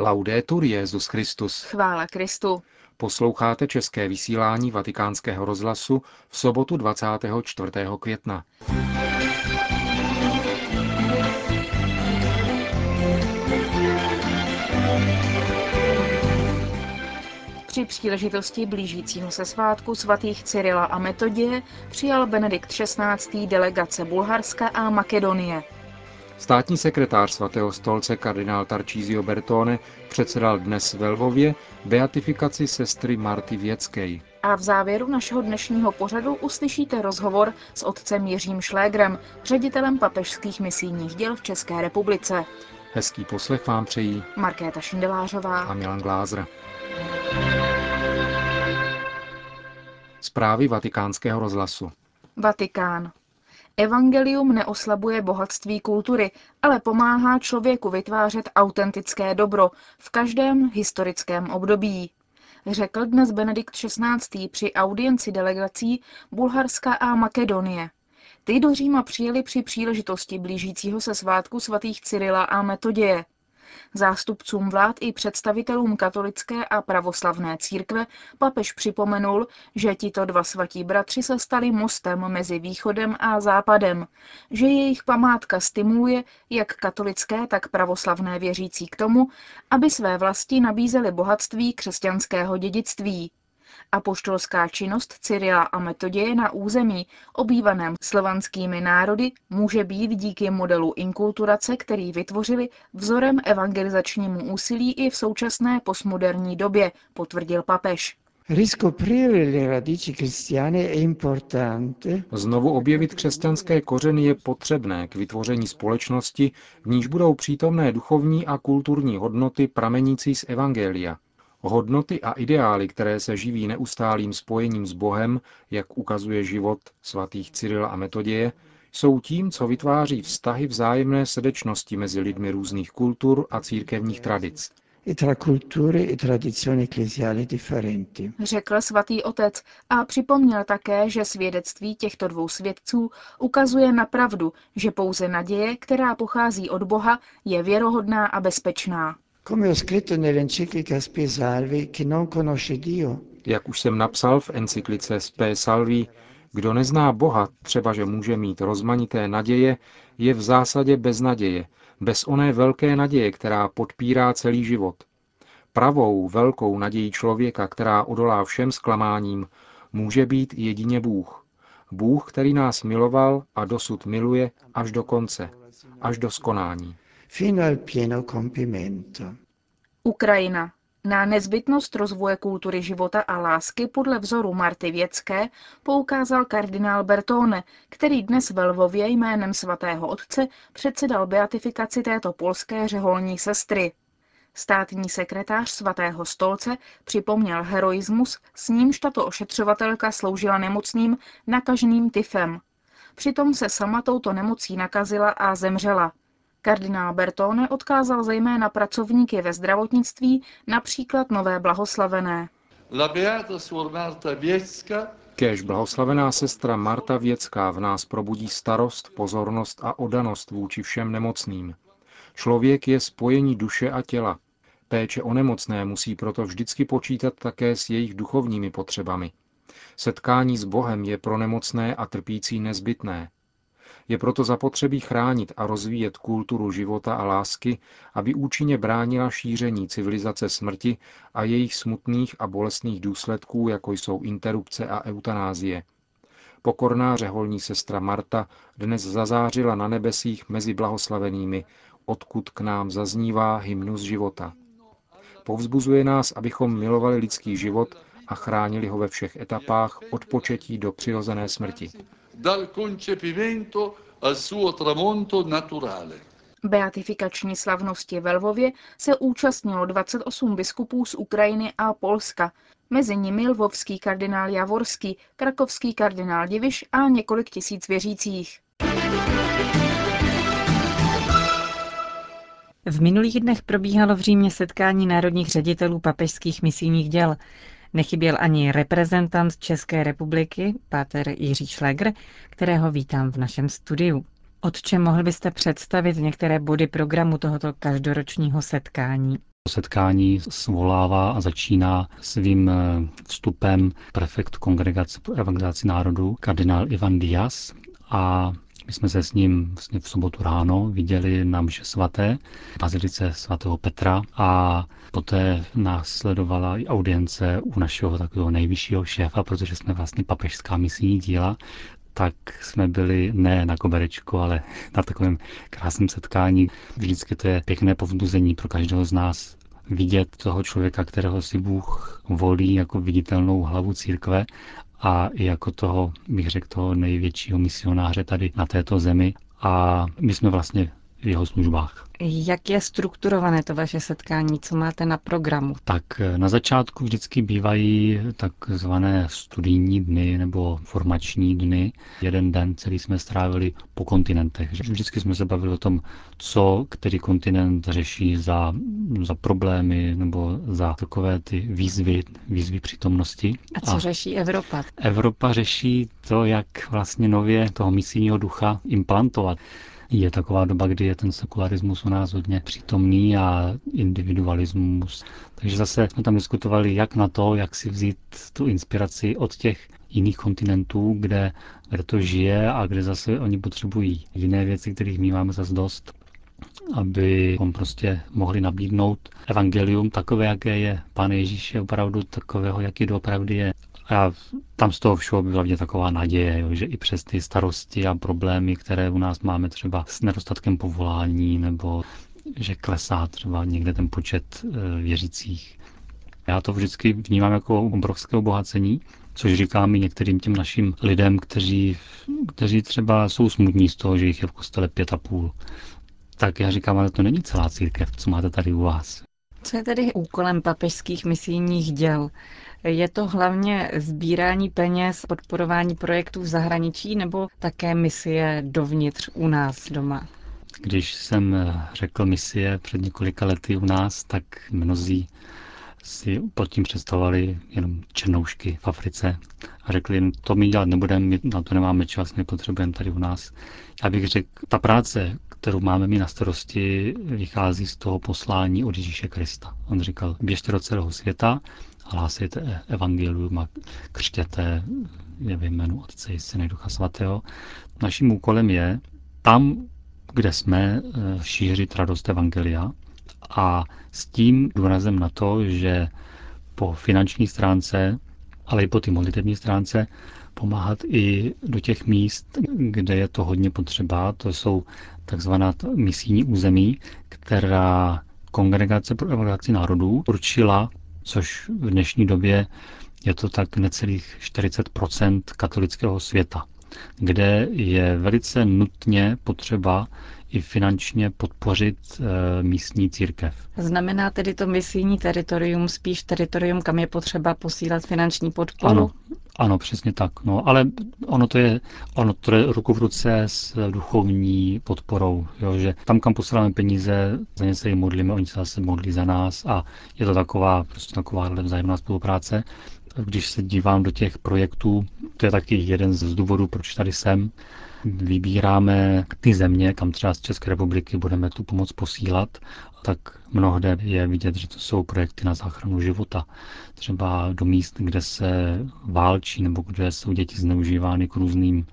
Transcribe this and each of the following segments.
Laudetur Jezus Christus. Chvála Kristu. Posloucháte české vysílání Vatikánského rozhlasu v sobotu 24. května. Při příležitosti blížícího se svátku svatých Cyrila a Metodie přijal Benedikt XVI. delegace Bulharska a Makedonie. Státní sekretář svatého stolce kardinál Tarcísio Bertone předsedal dnes ve Lvově beatifikaci sestry Marty Věckej. A v závěru našeho dnešního pořadu uslyšíte rozhovor s otcem Jiřím Šlégrem, ředitelem papežských misijních děl v České republice. Hezký poslech vám přejí Markéta Šindelářová a Milan Glázer. Zprávy vatikánského rozhlasu. Vatikán. Evangelium neoslabuje bohatství kultury, ale pomáhá člověku vytvářet autentické dobro v každém historickém období. Řekl dnes Benedikt XVI. při audienci delegací Bulharska a Makedonie. Ty do Říma přijeli při příležitosti blížícího se svátku svatých Cyrila a Metoděje. Zástupcům vlád i představitelům katolické a pravoslavné církve papež připomenul, že tito dva svatí bratři se stali mostem mezi východem a západem, že jejich památka stimuluje jak katolické, tak pravoslavné věřící k tomu, aby své vlasti nabízely bohatství křesťanského dědictví. Apoštolská činnost Cyrila a Metoděje na území, obývaném slovanskými národy, může být díky modelu inkulturace, který vytvořili, vzorem evangelizačnímu úsilí i v současné postmoderní době, potvrdil papež. Znovu objevit křesťanské kořeny je potřebné k vytvoření společnosti, v níž budou přítomné duchovní a kulturní hodnoty pramenící z Evangelia, Hodnoty a ideály, které se živí neustálým spojením s Bohem, jak ukazuje život svatých Cyrila a Metoděje, jsou tím, co vytváří vztahy vzájemné srdečnosti mezi lidmi různých kultur a církevních tradic. Řekl svatý otec a připomněl také, že svědectví těchto dvou svědců ukazuje na pravdu, že pouze naděje, která pochází od Boha, je věrohodná a bezpečná. Jak už jsem napsal v encyklice Spe Salvi, kdo nezná Boha, třeba že může mít rozmanité naděje, je v zásadě bez naděje, bez oné velké naděje, která podpírá celý život. Pravou, velkou nadějí člověka, která odolá všem zklamáním, může být jedině Bůh. Bůh, který nás miloval a dosud miluje až do konce, až do skonání fino al pieno compimento. Ukrajina. Na nezbytnost rozvoje kultury života a lásky podle vzoru Marty Věcké poukázal kardinál Bertone, který dnes ve Lvově jménem svatého otce předsedal beatifikaci této polské řeholní sestry. Státní sekretář svatého stolce připomněl heroismus, s nímž tato ošetřovatelka sloužila nemocným nakaženým tyfem. Přitom se sama touto nemocí nakazila a zemřela. Kardinál Bertone odkázal zejména pracovníky ve zdravotnictví, například nové blahoslavené. Kéž blahoslavená sestra Marta Věcká v nás probudí starost, pozornost a odanost vůči všem nemocným. Člověk je spojení duše a těla. Péče o nemocné musí proto vždycky počítat také s jejich duchovními potřebami. Setkání s Bohem je pro nemocné a trpící nezbytné. Je proto zapotřebí chránit a rozvíjet kulturu života a lásky, aby účinně bránila šíření civilizace smrti a jejich smutných a bolestných důsledků, jako jsou interrupce a eutanázie. Pokorná řeholní sestra Marta dnes zazářila na nebesích mezi blahoslavenými, odkud k nám zaznívá hymnus života. Povzbuzuje nás, abychom milovali lidský život a chránili ho ve všech etapách od početí do přirozené smrti dal concepimento al suo tramonto naturale. Beatifikační slavnosti ve Lvově se účastnilo 28 biskupů z Ukrajiny a Polska, mezi nimi lvovský kardinál Javorský, krakovský kardinál Diviš a několik tisíc věřících. V minulých dnech probíhalo v Římě setkání národních ředitelů papežských misijních děl. Nechyběl ani reprezentant České republiky, páter Jiří Šlegr, kterého vítám v našem studiu. Otče, mohl byste představit některé body programu tohoto každoročního setkání? Setkání svolává a začíná svým eh, vstupem prefekt kongregace pro evangelizaci národů, kardinál Ivan Díaz. A my jsme se s ním vlastně v sobotu ráno viděli na mše svaté bazilice svatého Petra a poté následovala i audience u našeho takového nejvyššího šéfa, protože jsme vlastně papežská misijní díla, tak jsme byli ne na koberečku, ale na takovém krásném setkání. Vždycky to je pěkné povzbuzení pro každého z nás vidět toho člověka, kterého si Bůh volí jako viditelnou hlavu církve a i jako toho, bych řekl, toho největšího misionáře tady na této zemi. A my jsme vlastně v jeho službách. Jak je strukturované to vaše setkání? Co máte na programu? Tak eh, na začátku vždycky bývají takzvané studijní dny nebo formační dny. Jeden den celý jsme strávili po kontinentech. Vždycky jsme se bavili o tom, co který kontinent řeší za, za problémy nebo za takové ty výzvy, výzvy přítomnosti. A co A řeší Evropa? Evropa řeší to, jak vlastně nově toho misijního ducha implantovat je taková doba, kdy je ten sekularismus u nás hodně přítomný a individualismus. Takže zase jsme tam diskutovali, jak na to, jak si vzít tu inspiraci od těch jiných kontinentů, kde, kde to žije a kde zase oni potřebují jiné věci, kterých my máme zase dost aby on prostě mohli nabídnout evangelium takové, jaké je. Pán Ježíš je opravdu takového, jaký doopravdy je. A tam z toho všeho byla mě taková naděje, jo, že i přes ty starosti a problémy, které u nás máme třeba s nedostatkem povolání, nebo že klesá třeba někde ten počet e, věřících. Já to vždycky vnímám jako obrovské obohacení, což říkám i některým těm našim lidem, kteří, kteří třeba jsou smutní z toho, že jich je v kostele pět a půl. Tak já říkám, ale to není celá církev, co máte tady u vás. Co je tedy úkolem papežských misijních děl? Je to hlavně sbírání peněz, podporování projektů v zahraničí nebo také misie dovnitř u nás doma? Když jsem řekl misie před několika lety u nás, tak mnozí si pod tím představovali jenom černoušky v Africe a řekli, to my dělat nebudeme, na to nemáme čas, my potřebujeme tady u nás. Já bych řekl, ta práce, kterou máme my na starosti, vychází z toho poslání od Ježíše Krista. On říkal, běžte do celého světa hlásejte evangelium a křtěte je ve jménu Otce i Syna Ducha Svatého. Naším úkolem je tam, kde jsme, eh, šířit radost evangelia a s tím důrazem na to, že po finanční stránce, ale i po té modlitevní stránce pomáhat i do těch míst, kde je to hodně potřeba. To jsou takzvaná misijní území, která Kongregace pro evangelizaci národů určila což v dnešní době je to tak necelých 40% katolického světa, kde je velice nutně potřeba i finančně podpořit e, místní církev. Znamená tedy to misijní teritorium spíš teritorium, kam je potřeba posílat finanční podporu? Ano, ano, přesně tak. No, ale ono to je, ono to je ruku v ruce s duchovní podporou, jo, že tam, kam posíláme peníze, za ně se jim modlíme, oni se zase modlí za nás a je to taková, prostě taková vzájemná spolupráce. Když se dívám do těch projektů, to je taky jeden z důvodů, proč tady jsem, vybíráme ty země, kam třeba z České republiky budeme tu pomoc posílat, tak mnohde je vidět, že to jsou projekty na záchranu života. Třeba do míst, kde se válčí nebo kde jsou děti zneužívány k různým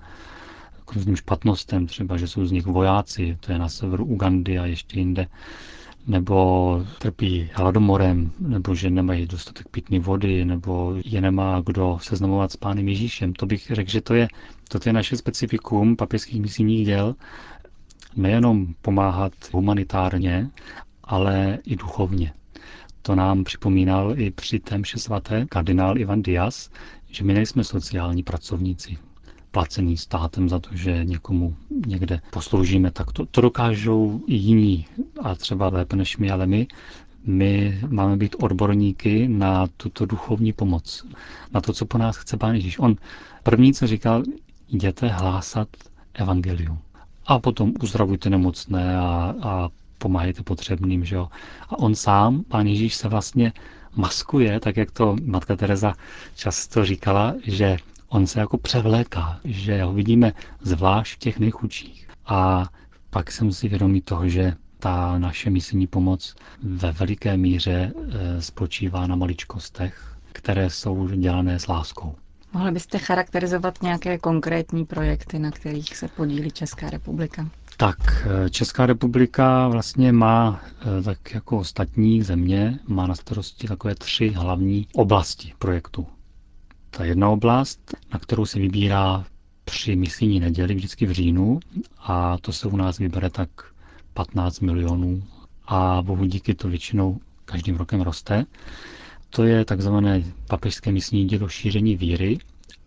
k různým špatnostem, třeba, že jsou z nich vojáci, to je na severu Ugandy a ještě jinde, nebo trpí hladomorem, nebo že nemají dostatek pitné vody, nebo je nemá kdo seznamovat s Pánem Ježíšem. To bych řekl, že to je, to je naše specifikum papežských misijních děl, nejenom pomáhat humanitárně, ale i duchovně. To nám připomínal i při témše svaté kardinál Ivan Diaz, že my nejsme sociální pracovníci placený státem za to, že někomu někde posloužíme, tak to, to dokážou i jiní a třeba lépe než my, ale my, my máme být odborníky na tuto duchovní pomoc, na to, co po nás chce Pán Ježíš. On první, co říkal, jděte hlásat evangelium. A potom uzdravujte nemocné a, a pomáhejte potřebným. Že jo? A on sám, Pán Ježíš, se vlastně maskuje, tak jak to matka Teresa často říkala, že on se jako převléká, že ho vidíme zvlášť v těch nejchudších. A pak jsem si vědomý toho, že Ta naše misijní pomoc ve veliké míře eh, spočívá na maličkostech, které jsou dělané s láskou. Mohli byste charakterizovat nějaké konkrétní projekty, na kterých se podílí Česká republika? Tak, eh, Česká republika vlastně má, eh, tak jako ostatní země, má na starosti takové tři hlavní oblasti projektu. Ta jedna oblast, na kterou se vybírá při misijní neděli vždycky v říjnu a to se u nás vybere tak 15 milionů a bohu díky to většinou každým rokem roste. To je takzvané papežské misijní dílo šíření víry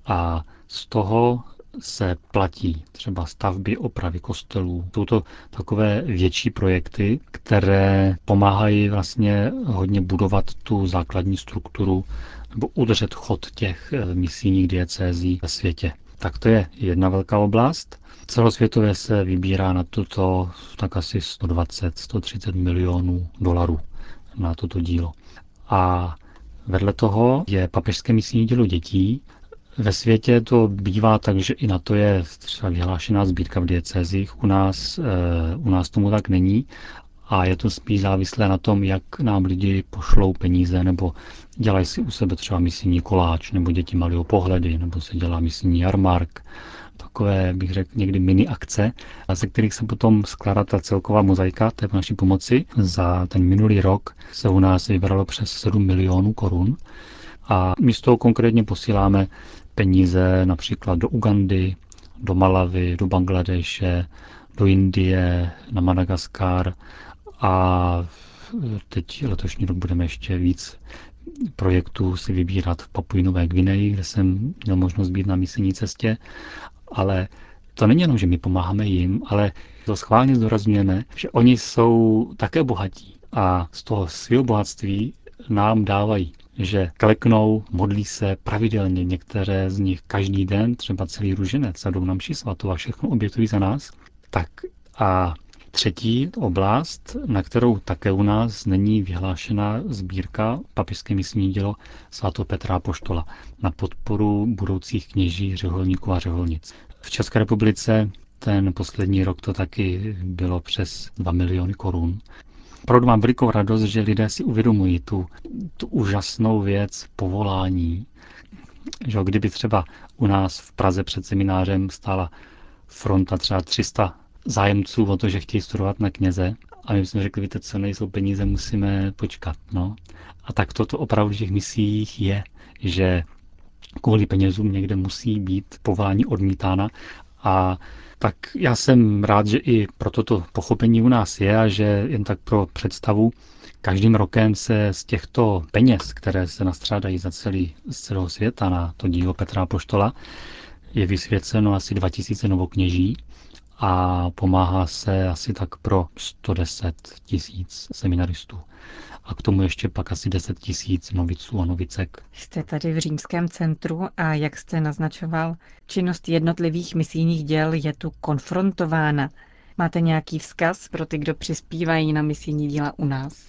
a z toho se platí třeba stavby, opravy kostelů. Jsou to takové větší projekty, které pomáhají vlastně hodně budovat tu základní strukturu nebo udržet chod těch eh, misijních diecézí ve světě. Tak to je jedna velká oblast. Celosvětově se vybírá na toto tak asi 120-130 milionů dolarů na toto dílo. A vedle toho je papežské misijní dílo dětí, ve světě to bývá tak, že i na to je třeba vyhlášená sbírka v diecezích. U nás, eh, u nás tomu tak není a je to spíš závislé na tom, jak nám lidi pošlou peníze nebo dělají si u sebe třeba misijní koláč nebo děti malého pohledy nebo se dělá misijní jarmark. Takové, bych řekl, někdy mini akce, ze kterých se potom skládá ta celková mozaika té naší pomoci. Za ten minulý rok se u nás vybralo přes 7 milionů korun. A my z toho konkrétně posíláme peníze například do Ugandy, do Malavy, do Bangladeše, do Indie, na Madagaskar. A teď letošní rok budeme ještě víc projektů si vybírat v Papuinové Gvineji, kde jsem měl možnost být na misijní cestě, ale to není jenom, že my pomáháme jim, ale to schválně zdůrazňujeme, že oni jsou také bohatí a z toho svého bohatství nám dávají že kleknou, modlí se pravidelně, některé z nich každý den, třeba celý růženec a jdou na mši svatou a všechno obětují za nás. Tak a třetí oblast, na kterou také u nás není vyhlášena sbírka papižské misijní dělo svatého Petra Poštola na podporu budoucích kněží, řeholníků a řeholnic. V České republice ten poslední rok to taky bylo přes 2 miliony korun. Opravdu mám velikou radost, že lidé si uvědomují tu, tu úžasnou věc povolání. Že kdyby třeba u nás v Praze před seminářem stála fronta třeba 300 zájemců o to, že chtějí studovat na kněze, a my jsme řekli, víte co, nejsou peníze, musíme počkat. No. A tak toto opravdu v těch misích je, že kvůli penězům někde musí být povolání odmítána a tak já jsem rád, že i pro toto pochopení u nás je a že jen tak pro představu, každým rokem se z těchto peněz, které se nastřádají za celý, z celého světa na to dílo Petra Poštola, je vysvěceno asi 2000 novokněží a pomáhá se asi tak pro 110 tisíc seminaristů a k tomu ještě pak asi 10 tisíc noviců a novicek. Jste tady v Římském centru a jak jste naznačoval, činnost jednotlivých misijních děl je tu konfrontována. Máte nějaký vzkaz pro ty, kdo přispívají na misijní díla u nás?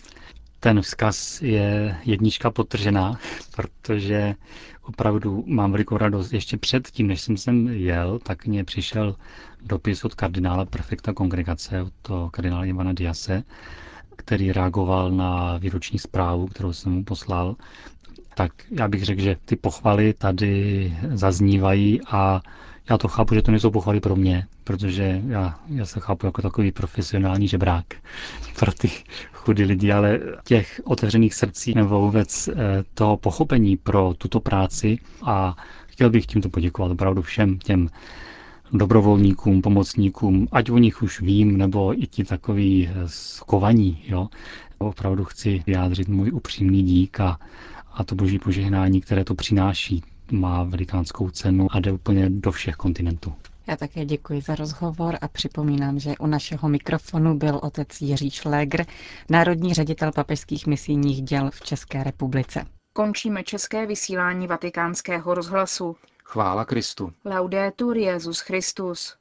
Ten vzkaz je jednička potržená, protože opravdu mám velikou radost. Ještě předtím, než jsem sem jel, tak mě přišel dopis od kardinála prefekta kongregace, od kardinála Ivana Diase, který reagoval na výroční zprávu, kterou jsem mu poslal, tak já bych řekl, že ty pochvaly tady zaznívají a já to chápu, že to nejsou pochvaly pro mě, protože já, já se chápu jako takový profesionální žebrák pro ty chudý lidi, ale těch otevřených srdcí nebo vůbec eh, toho pochopení pro tuto práci a chtěl bych tímto poděkovat opravdu všem těm dobrovolníkům, pomocníkům, ať o nich už vím, nebo i ti takový eh, skovaní. Jo. Opravdu chci vyjádřit můj upřímný dík a, a to boží požehnání, které to přináší, má velikánskou cenu a jde úplně do všech kontinentů. Já také děkuji za rozhovor a připomínám, že u našeho mikrofonu byl otec Jiří Šlégr, národní ředitel papežských misijních děl v České republice. Končíme české vysílání vatikánského rozhlasu. Chvála Kristu. Laudetur Jezus Christus.